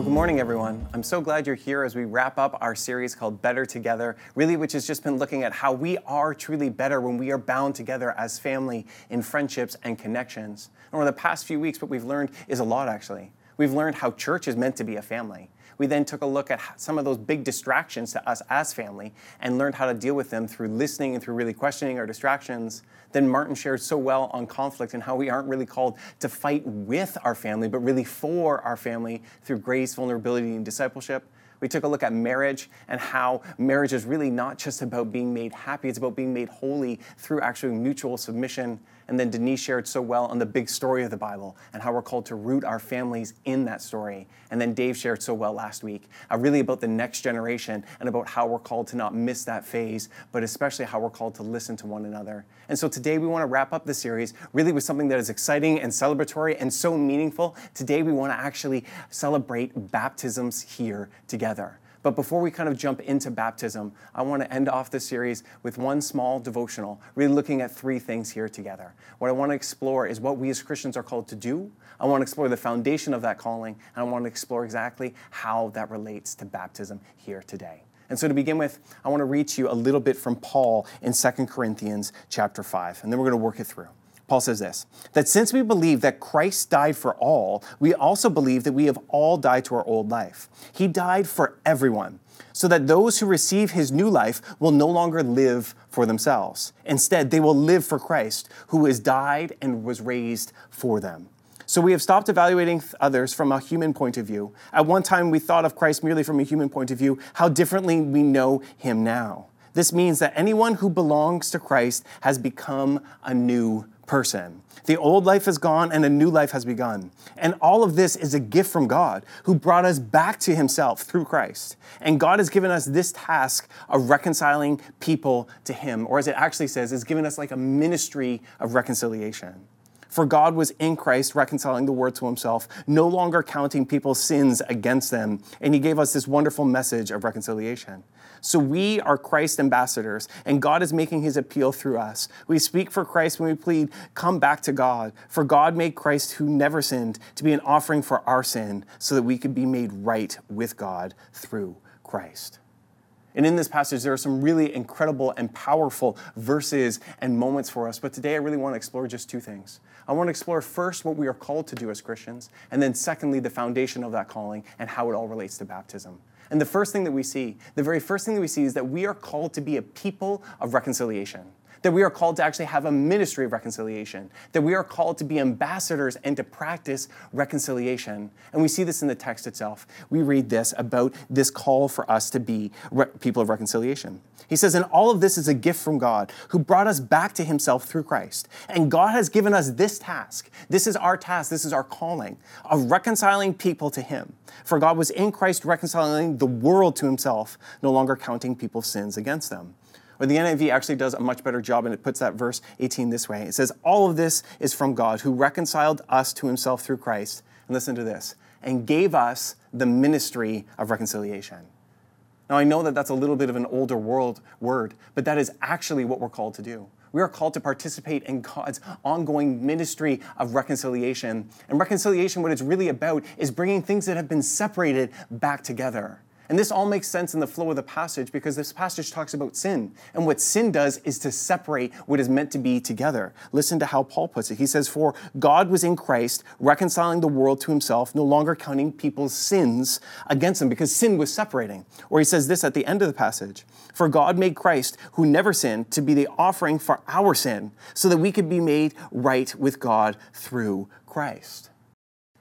Well, good morning, everyone. I'm so glad you're here as we wrap up our series called Better Together, really, which has just been looking at how we are truly better when we are bound together as family in friendships and connections. And over the past few weeks, what we've learned is a lot, actually. We've learned how church is meant to be a family. We then took a look at some of those big distractions to us as family and learned how to deal with them through listening and through really questioning our distractions. Then Martin shared so well on conflict and how we aren't really called to fight with our family, but really for our family through grace, vulnerability, and discipleship. We took a look at marriage and how marriage is really not just about being made happy, it's about being made holy through actually mutual submission. And then Denise shared so well on the big story of the Bible and how we're called to root our families in that story. And then Dave shared so well last week, uh, really about the next generation and about how we're called to not miss that phase, but especially how we're called to listen to one another. And so today we want to wrap up the series really with something that is exciting and celebratory and so meaningful. Today we want to actually celebrate baptisms here together. But before we kind of jump into baptism, I want to end off this series with one small devotional, really looking at three things here together. What I want to explore is what we as Christians are called to do. I want to explore the foundation of that calling, and I want to explore exactly how that relates to baptism here today. And so to begin with, I want to read to you a little bit from Paul in 2 Corinthians chapter 5, and then we're going to work it through. Paul says this that since we believe that Christ died for all, we also believe that we have all died to our old life. He died for everyone, so that those who receive his new life will no longer live for themselves. Instead, they will live for Christ, who has died and was raised for them. So we have stopped evaluating others from a human point of view. At one time, we thought of Christ merely from a human point of view. How differently we know him now. This means that anyone who belongs to Christ has become a new person. The old life is gone and a new life has begun. And all of this is a gift from God who brought us back to himself through Christ. And God has given us this task of reconciling people to him, or as it actually says, has given us like a ministry of reconciliation. For God was in Christ reconciling the world to himself, no longer counting people's sins against them. And he gave us this wonderful message of reconciliation. So we are Christ ambassadors, and God is making his appeal through us. We speak for Christ when we plead, Come back to God. For God made Christ, who never sinned, to be an offering for our sin, so that we could be made right with God through Christ. And in this passage, there are some really incredible and powerful verses and moments for us. But today, I really want to explore just two things. I want to explore first what we are called to do as Christians, and then secondly, the foundation of that calling and how it all relates to baptism. And the first thing that we see, the very first thing that we see is that we are called to be a people of reconciliation. That we are called to actually have a ministry of reconciliation. That we are called to be ambassadors and to practice reconciliation. And we see this in the text itself. We read this about this call for us to be re- people of reconciliation. He says, And all of this is a gift from God who brought us back to himself through Christ. And God has given us this task. This is our task. This is our calling of reconciling people to him. For God was in Christ reconciling the world to himself, no longer counting people's sins against them. Or the NIV actually does a much better job, and it puts that verse 18 this way. It says, All of this is from God, who reconciled us to himself through Christ. And listen to this, and gave us the ministry of reconciliation. Now, I know that that's a little bit of an older world word, but that is actually what we're called to do. We are called to participate in God's ongoing ministry of reconciliation. And reconciliation, what it's really about, is bringing things that have been separated back together. And this all makes sense in the flow of the passage because this passage talks about sin. And what sin does is to separate what is meant to be together. Listen to how Paul puts it. He says, For God was in Christ, reconciling the world to himself, no longer counting people's sins against them, because sin was separating. Or he says this at the end of the passage For God made Christ, who never sinned, to be the offering for our sin, so that we could be made right with God through Christ.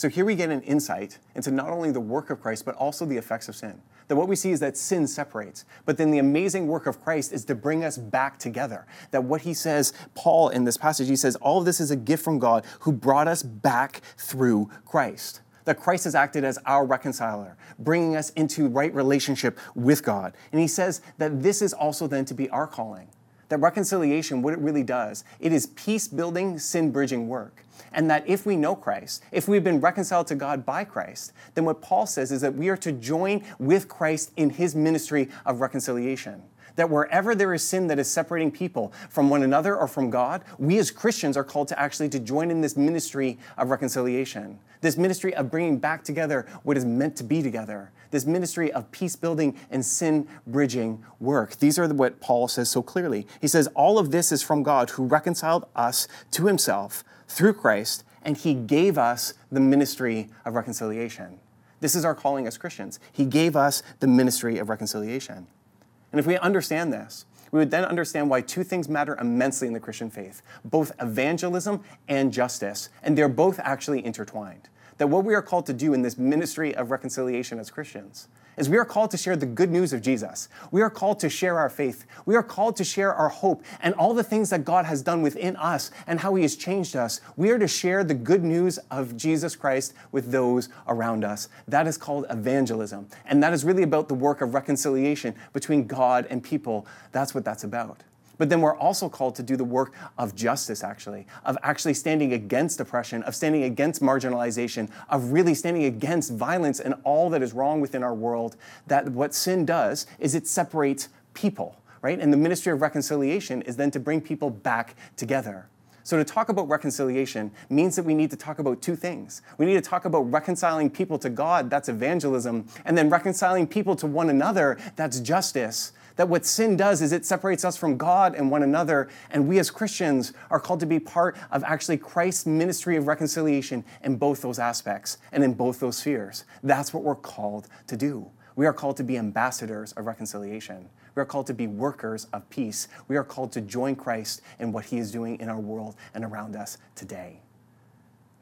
So here we get an insight into not only the work of Christ, but also the effects of sin. That what we see is that sin separates, but then the amazing work of Christ is to bring us back together. That what he says, Paul in this passage, he says, all of this is a gift from God who brought us back through Christ that Christ has acted as our reconciler, bringing us into right relationship with God. And he says that this is also then to be our calling. That reconciliation, what it really does, it is peace building, sin bridging work. And that if we know Christ, if we've been reconciled to God by Christ, then what Paul says is that we are to join with Christ in his ministry of reconciliation. That wherever there is sin that is separating people from one another or from God, we as Christians are called to actually to join in this ministry of reconciliation. This ministry of bringing back together what is meant to be together. This ministry of peace building and sin bridging work. These are what Paul says so clearly. He says, All of this is from God who reconciled us to himself through Christ, and he gave us the ministry of reconciliation. This is our calling as Christians. He gave us the ministry of reconciliation. And if we understand this, we would then understand why two things matter immensely in the Christian faith both evangelism and justice. And they're both actually intertwined. That what we are called to do in this ministry of reconciliation as Christians is we are called to share the good news of Jesus. We are called to share our faith. We are called to share our hope and all the things that God has done within us and how He has changed us. We are to share the good news of Jesus Christ with those around us. That is called evangelism. And that is really about the work of reconciliation between God and people. That's what that's about. But then we're also called to do the work of justice, actually, of actually standing against oppression, of standing against marginalization, of really standing against violence and all that is wrong within our world. That what sin does is it separates people, right? And the ministry of reconciliation is then to bring people back together. So, to talk about reconciliation means that we need to talk about two things. We need to talk about reconciling people to God, that's evangelism, and then reconciling people to one another, that's justice. That what sin does is it separates us from God and one another, and we as Christians are called to be part of actually Christ's ministry of reconciliation in both those aspects and in both those spheres. That's what we're called to do. We are called to be ambassadors of reconciliation. We are called to be workers of peace. We are called to join Christ in what he is doing in our world and around us today.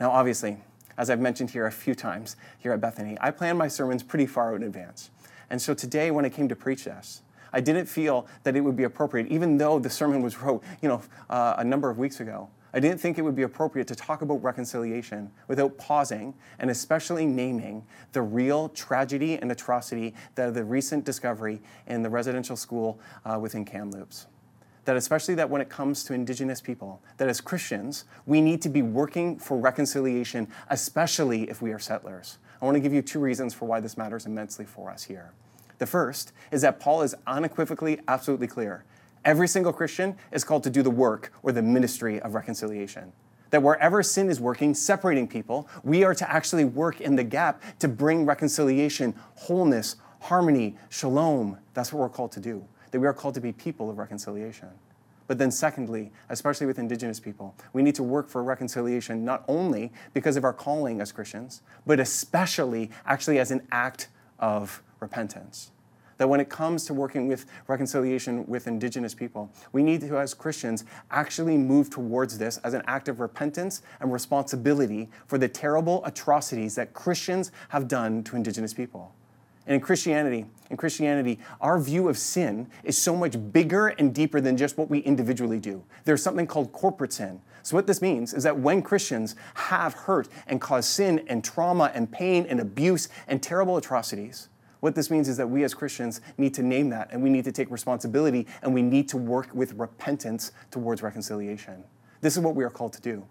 Now, obviously, as I've mentioned here a few times here at Bethany, I plan my sermons pretty far out in advance. And so today, when I came to preach this, I didn't feel that it would be appropriate, even though the sermon was wrote, you know, uh, a number of weeks ago. I didn't think it would be appropriate to talk about reconciliation without pausing and especially naming the real tragedy and atrocity that the recent discovery in the residential school uh, within Kamloops. That especially that when it comes to Indigenous people, that as Christians, we need to be working for reconciliation, especially if we are settlers. I want to give you two reasons for why this matters immensely for us here. The first is that Paul is unequivocally, absolutely clear. Every single Christian is called to do the work or the ministry of reconciliation. That wherever sin is working, separating people, we are to actually work in the gap to bring reconciliation, wholeness, harmony, shalom. That's what we're called to do. That we are called to be people of reconciliation. But then, secondly, especially with Indigenous people, we need to work for reconciliation not only because of our calling as Christians, but especially actually as an act of repentance. That when it comes to working with reconciliation with Indigenous people, we need to, as Christians, actually move towards this as an act of repentance and responsibility for the terrible atrocities that Christians have done to Indigenous people. And in Christianity, in Christianity, our view of sin is so much bigger and deeper than just what we individually do. There's something called corporate sin. So what this means is that when Christians have hurt and caused sin and trauma and pain and abuse and terrible atrocities, what this means is that we as Christians need to name that and we need to take responsibility and we need to work with repentance towards reconciliation. This is what we are called to do.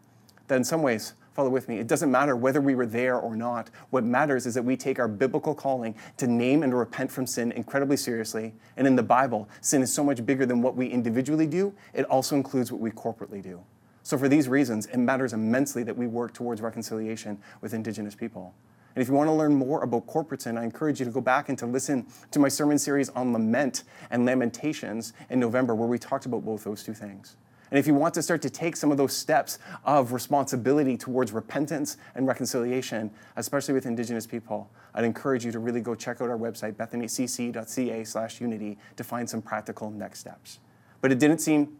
That in some ways, follow with me, it doesn't matter whether we were there or not. What matters is that we take our biblical calling to name and repent from sin incredibly seriously. And in the Bible, sin is so much bigger than what we individually do, it also includes what we corporately do. So, for these reasons, it matters immensely that we work towards reconciliation with Indigenous people. And if you want to learn more about corporate sin, I encourage you to go back and to listen to my sermon series on lament and lamentations in November, where we talked about both those two things. And if you want to start to take some of those steps of responsibility towards repentance and reconciliation, especially with Indigenous people, I'd encourage you to really go check out our website, bethanycc.ca slash unity, to find some practical next steps. But it didn't seem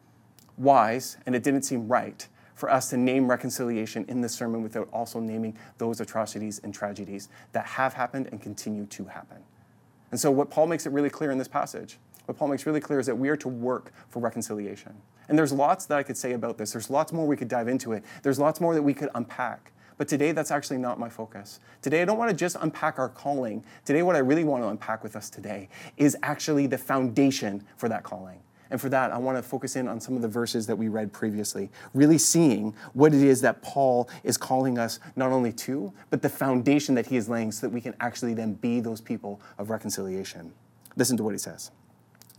wise and it didn't seem right for us to name reconciliation in this sermon without also naming those atrocities and tragedies that have happened and continue to happen. And so, what Paul makes it really clear in this passage, what Paul makes really clear is that we are to work for reconciliation. And there's lots that I could say about this. There's lots more we could dive into it. There's lots more that we could unpack. But today, that's actually not my focus. Today, I don't want to just unpack our calling. Today, what I really want to unpack with us today is actually the foundation for that calling. And for that, I want to focus in on some of the verses that we read previously, really seeing what it is that Paul is calling us not only to, but the foundation that he is laying so that we can actually then be those people of reconciliation. Listen to what he says.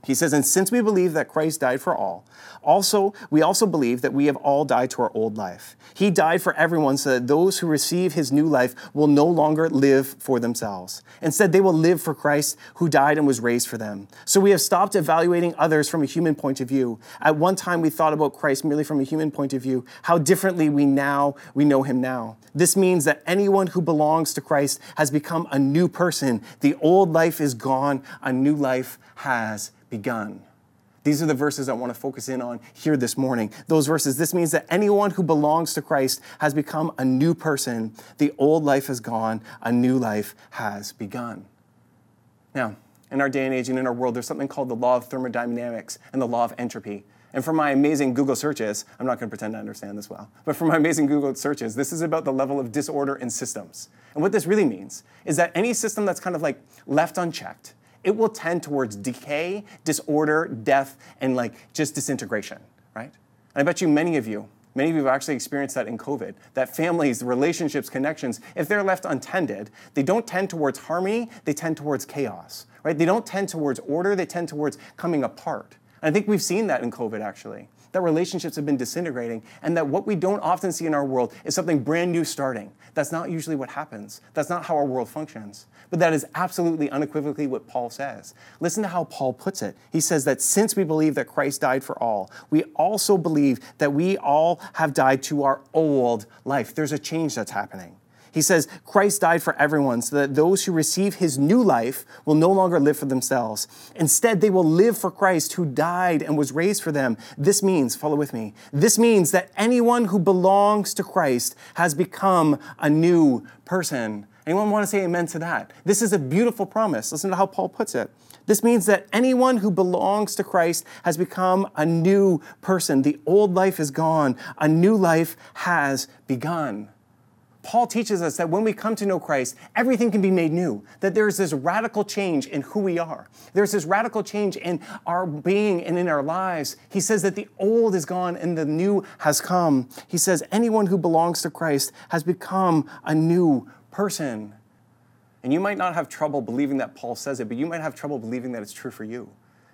He says, and since we believe that Christ died for all, also we also believe that we have all died to our old life. He died for everyone so that those who receive his new life will no longer live for themselves. Instead, they will live for Christ who died and was raised for them. So we have stopped evaluating others from a human point of view. At one time we thought about Christ merely from a human point of view. How differently we now we know him now. This means that anyone who belongs to Christ has become a new person. The old life is gone, a new life has begun. These are the verses I want to focus in on here this morning. Those verses. This means that anyone who belongs to Christ has become a new person. The old life is gone, a new life has begun. Now, in our day and age and in our world, there's something called the law of thermodynamics and the law of entropy. And for my amazing Google searches, I'm not going to pretend to understand this well, but for my amazing Google searches, this is about the level of disorder in systems. And what this really means is that any system that's kind of like left unchecked, it will tend towards decay, disorder, death, and like just disintegration, right? And I bet you many of you, many of you have actually experienced that in COVID, that families, relationships, connections, if they're left untended, they don't tend towards harmony, they tend towards chaos, right? They don't tend towards order, they tend towards coming apart. And I think we've seen that in COVID actually that relationships have been disintegrating, and that what we don't often see in our world is something brand new starting. That's not usually what happens. That's not how our world functions. But that is absolutely unequivocally what Paul says. Listen to how Paul puts it. He says that since we believe that Christ died for all, we also believe that we all have died to our old life. There's a change that's happening. He says, Christ died for everyone so that those who receive his new life will no longer live for themselves. Instead, they will live for Christ who died and was raised for them. This means, follow with me, this means that anyone who belongs to Christ has become a new person. Anyone want to say amen to that? This is a beautiful promise. Listen to how Paul puts it. This means that anyone who belongs to Christ has become a new person. The old life is gone, a new life has begun. Paul teaches us that when we come to know Christ, everything can be made new, that there's this radical change in who we are. There's this radical change in our being and in our lives. He says that the old is gone and the new has come. He says anyone who belongs to Christ has become a new person. And you might not have trouble believing that Paul says it, but you might have trouble believing that it's true for you.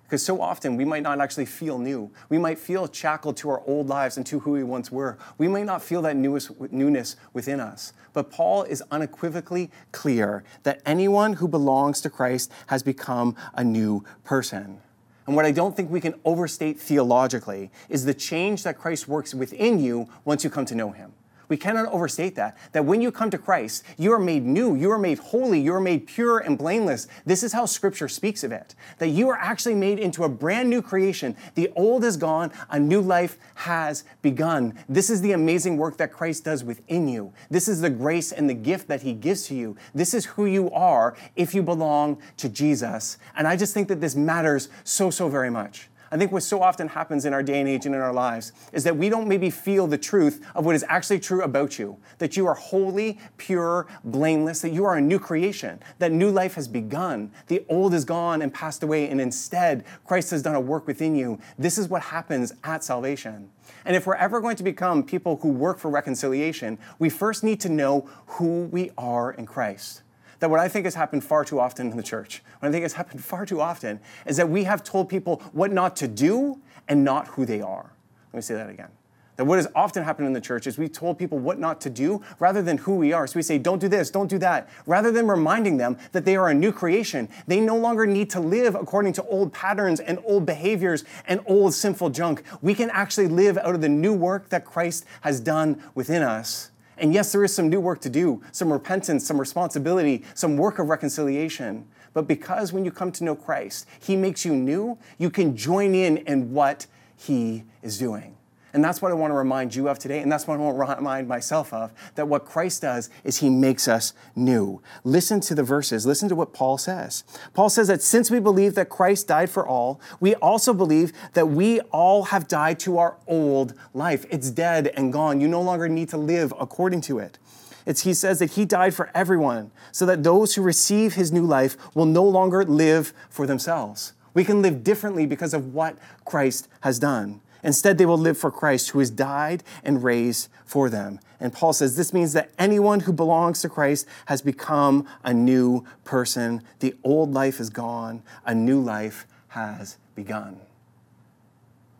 Because so often we might not actually feel new. We might feel shackled to our old lives and to who we once were. We might not feel that newness within us. But Paul is unequivocally clear that anyone who belongs to Christ has become a new person. And what I don't think we can overstate theologically is the change that Christ works within you once you come to know him. We cannot overstate that. That when you come to Christ, you are made new, you are made holy, you are made pure and blameless. This is how Scripture speaks of it. That you are actually made into a brand new creation. The old is gone, a new life has begun. This is the amazing work that Christ does within you. This is the grace and the gift that He gives to you. This is who you are if you belong to Jesus. And I just think that this matters so, so very much. I think what so often happens in our day and age and in our lives is that we don't maybe feel the truth of what is actually true about you. That you are holy, pure, blameless, that you are a new creation, that new life has begun. The old is gone and passed away, and instead, Christ has done a work within you. This is what happens at salvation. And if we're ever going to become people who work for reconciliation, we first need to know who we are in Christ that what I think has happened far too often in the church, what I think has happened far too often, is that we have told people what not to do and not who they are. Let me say that again. That what has often happened in the church is we've told people what not to do rather than who we are. So we say, don't do this, don't do that. Rather than reminding them that they are a new creation, they no longer need to live according to old patterns and old behaviors and old sinful junk. We can actually live out of the new work that Christ has done within us. And yes, there is some new work to do, some repentance, some responsibility, some work of reconciliation. But because when you come to know Christ, He makes you new, you can join in in what He is doing. And that's what I want to remind you of today. And that's what I want to remind myself of that what Christ does is he makes us new. Listen to the verses. Listen to what Paul says. Paul says that since we believe that Christ died for all, we also believe that we all have died to our old life. It's dead and gone. You no longer need to live according to it. It's, he says that he died for everyone so that those who receive his new life will no longer live for themselves. We can live differently because of what Christ has done. Instead, they will live for Christ who has died and raised for them. And Paul says this means that anyone who belongs to Christ has become a new person. The old life is gone, a new life has begun.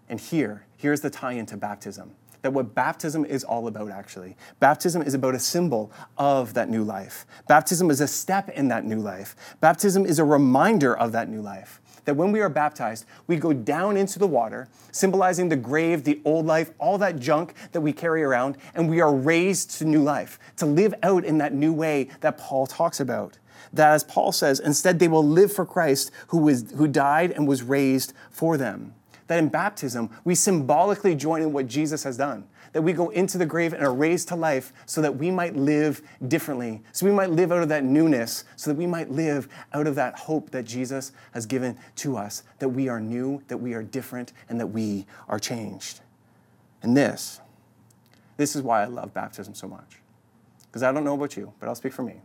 And here, here's the tie into baptism that what baptism is all about, actually. Baptism is about a symbol of that new life. Baptism is a step in that new life. Baptism is a reminder of that new life. That when we are baptized, we go down into the water, symbolizing the grave, the old life, all that junk that we carry around, and we are raised to new life, to live out in that new way that Paul talks about that, as Paul says, instead they will live for Christ who, was, who died and was raised for them that in baptism, we symbolically join in what Jesus has done. That we go into the grave and are raised to life so that we might live differently. So we might live out of that newness, so that we might live out of that hope that Jesus has given to us. That we are new, that we are different, and that we are changed. And this, this is why I love baptism so much. Because I don't know about you, but I'll speak for me.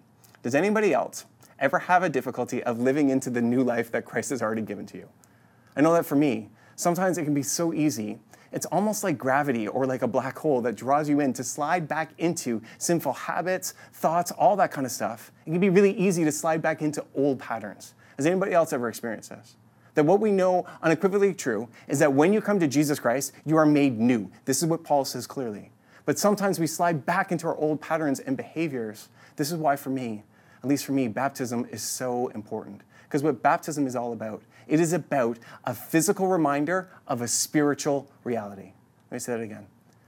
Does anybody else ever have a difficulty of living into the new life that Christ has already given to you? I know that for me, sometimes it can be so easy. It's almost like gravity or like a black hole that draws you in to slide back into sinful habits, thoughts, all that kind of stuff. It can be really easy to slide back into old patterns. Has anybody else ever experienced this? That what we know unequivocally true is that when you come to Jesus Christ, you are made new. This is what Paul says clearly. But sometimes we slide back into our old patterns and behaviors. This is why, for me, at least for me, baptism is so important. Because what baptism is all about it is about a physical reminder of a spiritual reality. Let me say that again.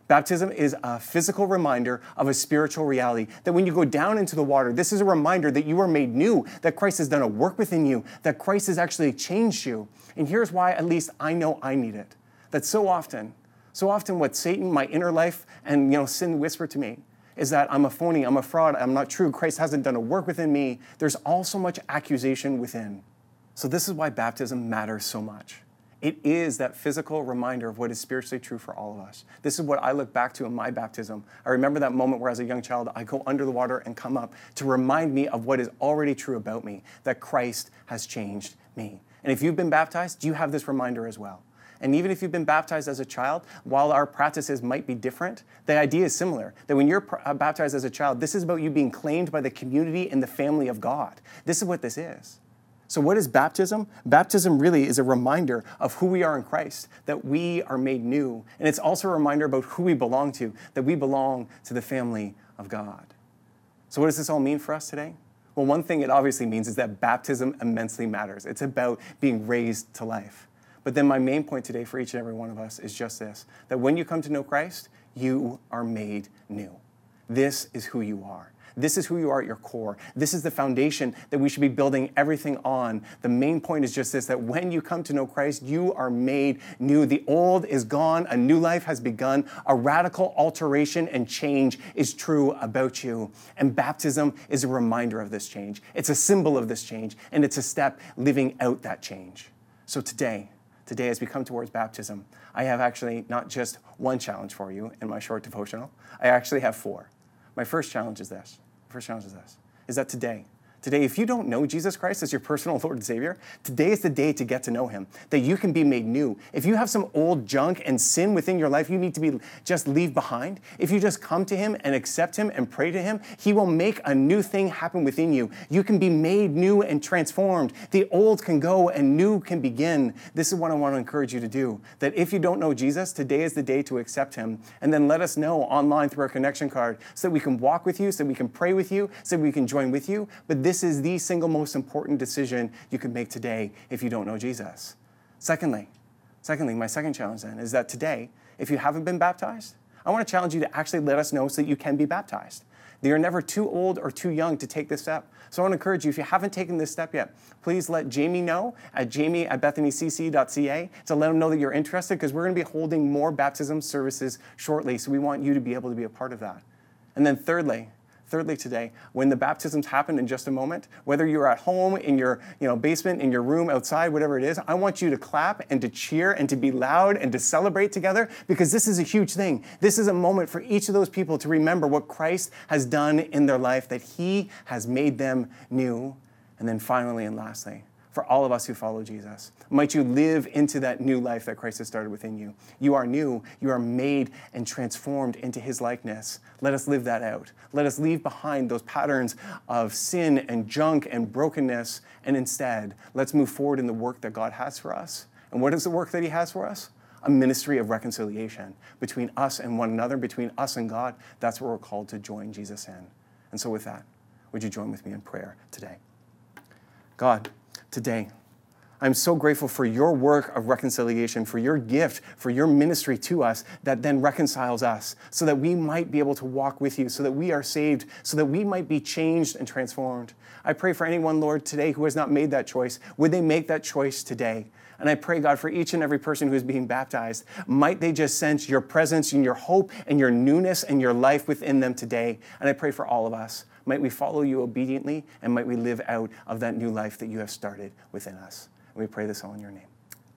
Baptism is a physical reminder of a spiritual reality. That when you go down into the water, this is a reminder that you are made new, that Christ has done a work within you, that Christ has actually changed you. And here's why, at least, I know I need it. That so often, so often what Satan, my inner life, and you know, sin whisper to me is that I'm a phony, I'm a fraud, I'm not true, Christ hasn't done a work within me. There's all so much accusation within. So, this is why baptism matters so much. It is that physical reminder of what is spiritually true for all of us. This is what I look back to in my baptism. I remember that moment where, as a young child, I go under the water and come up to remind me of what is already true about me, that Christ has changed me. And if you've been baptized, you have this reminder as well. And even if you've been baptized as a child, while our practices might be different, the idea is similar. That when you're uh, baptized as a child, this is about you being claimed by the community and the family of God. This is what this is. So, what is baptism? Baptism really is a reminder of who we are in Christ, that we are made new. And it's also a reminder about who we belong to, that we belong to the family of God. So, what does this all mean for us today? Well, one thing it obviously means is that baptism immensely matters. It's about being raised to life. But then, my main point today for each and every one of us is just this that when you come to know Christ, you are made new. This is who you are. This is who you are at your core. This is the foundation that we should be building everything on. The main point is just this that when you come to know Christ, you are made new. The old is gone, a new life has begun. A radical alteration and change is true about you. And baptism is a reminder of this change. It's a symbol of this change, and it's a step living out that change. So today, today as we come towards baptism, I have actually not just one challenge for you in my short devotional, I actually have four. My first challenge is this. First challenge is this, is that today, Today, if you don't know Jesus Christ as your personal Lord and Savior, today is the day to get to know Him, that you can be made new. If you have some old junk and sin within your life you need to be just leave behind, if you just come to Him and accept Him and pray to Him, He will make a new thing happen within you. You can be made new and transformed. The old can go and new can begin. This is what I want to encourage you to do. That if you don't know Jesus, today is the day to accept Him. And then let us know online through our connection card so that we can walk with you, so we can pray with you, so we can join with you. But this this is the single most important decision you can make today if you don't know Jesus. Secondly, secondly, my second challenge then is that today, if you haven't been baptized, I want to challenge you to actually let us know so that you can be baptized. You're never too old or too young to take this step. So I want to encourage you, if you haven't taken this step yet, please let Jamie know at jamie at bethanycc.ca to let him know that you're interested because we're going to be holding more baptism services shortly. So we want you to be able to be a part of that. And then thirdly, Thirdly, today, when the baptisms happen in just a moment, whether you're at home, in your you know, basement, in your room, outside, whatever it is, I want you to clap and to cheer and to be loud and to celebrate together because this is a huge thing. This is a moment for each of those people to remember what Christ has done in their life, that He has made them new. And then finally and lastly, for all of us who follow Jesus. Might you live into that new life that Christ has started within you. You are new, you are made and transformed into his likeness. Let us live that out. Let us leave behind those patterns of sin and junk and brokenness, and instead, let's move forward in the work that God has for us And what is the work that He has for us? A ministry of reconciliation between us and one another, between us and God. That's what we're called to join Jesus in. And so, with that, would you join with me in prayer today? God, today, I'm so grateful for your work of reconciliation, for your gift, for your ministry to us that then reconciles us so that we might be able to walk with you, so that we are saved, so that we might be changed and transformed. I pray for anyone, Lord, today who has not made that choice. Would they make that choice today? And I pray, God, for each and every person who is being baptized, might they just sense your presence and your hope and your newness and your life within them today. And I pray for all of us. Might we follow you obediently and might we live out of that new life that you have started within us. And we pray this all in your name.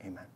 Amen.